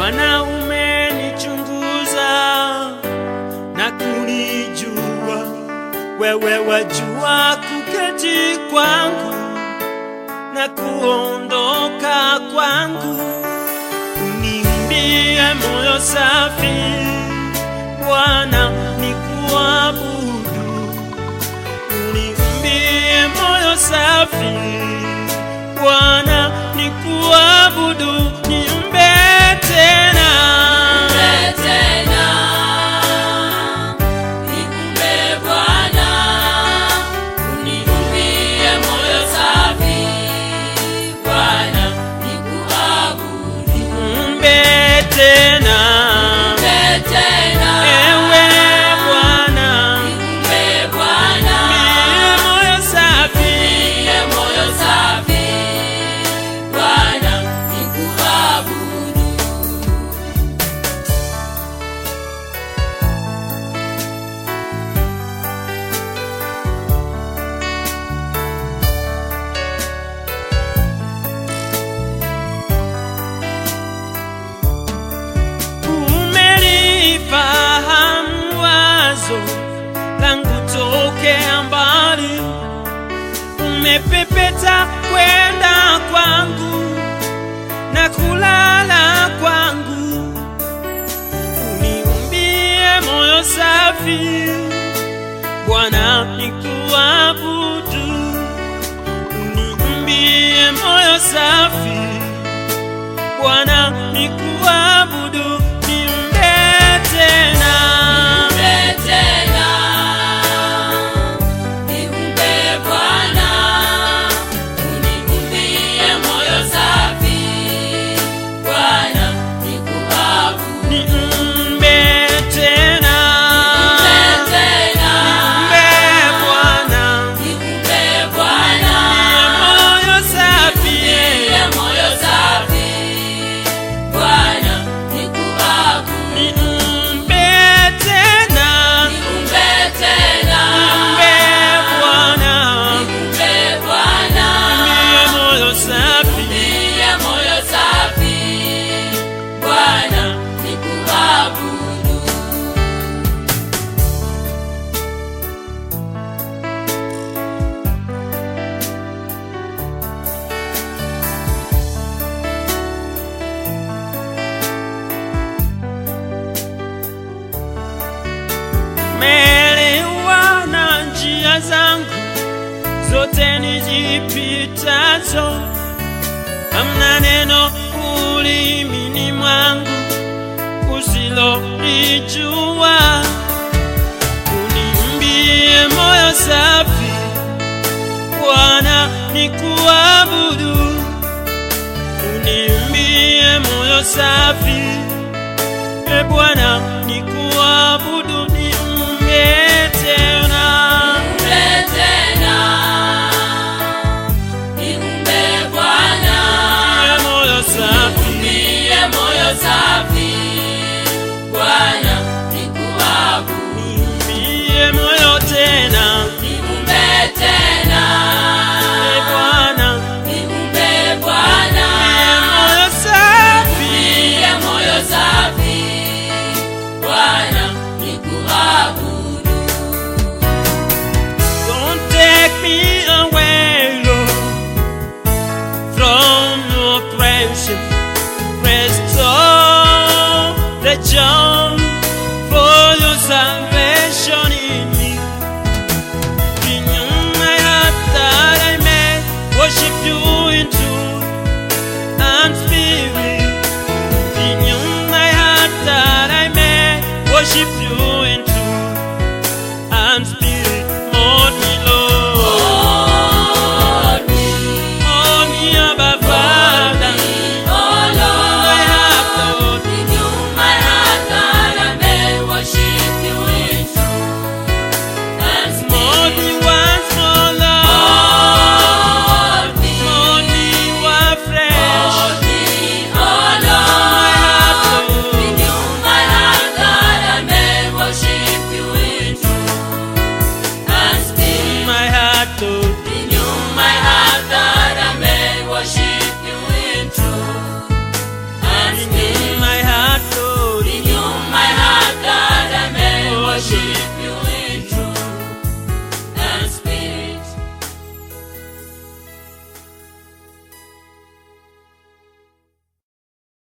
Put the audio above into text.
Bwana umenichunguza na kunijua, wewe wajua kuketi kwangu na kuondoka kwangu. Unimbie moyo safi Bwana, nikuabudu. Unimbie moyo safi Bwana, nikuabudu. Wazo langu tokea mbali, umepepeta kwenda kwangu na kulala kwangu. Uniumbie moyo safi Bwana, nikuabudu. Uniumbie moyo safi Bwana, nikuabudu. Zote nijipitazo, hamna neno ulimini mwangu usilolijua. Uniumbie moyo safi Bwana, nikuabudu. Uniumbie moyo safi e Bwana, nikuabudu. rest all the joy.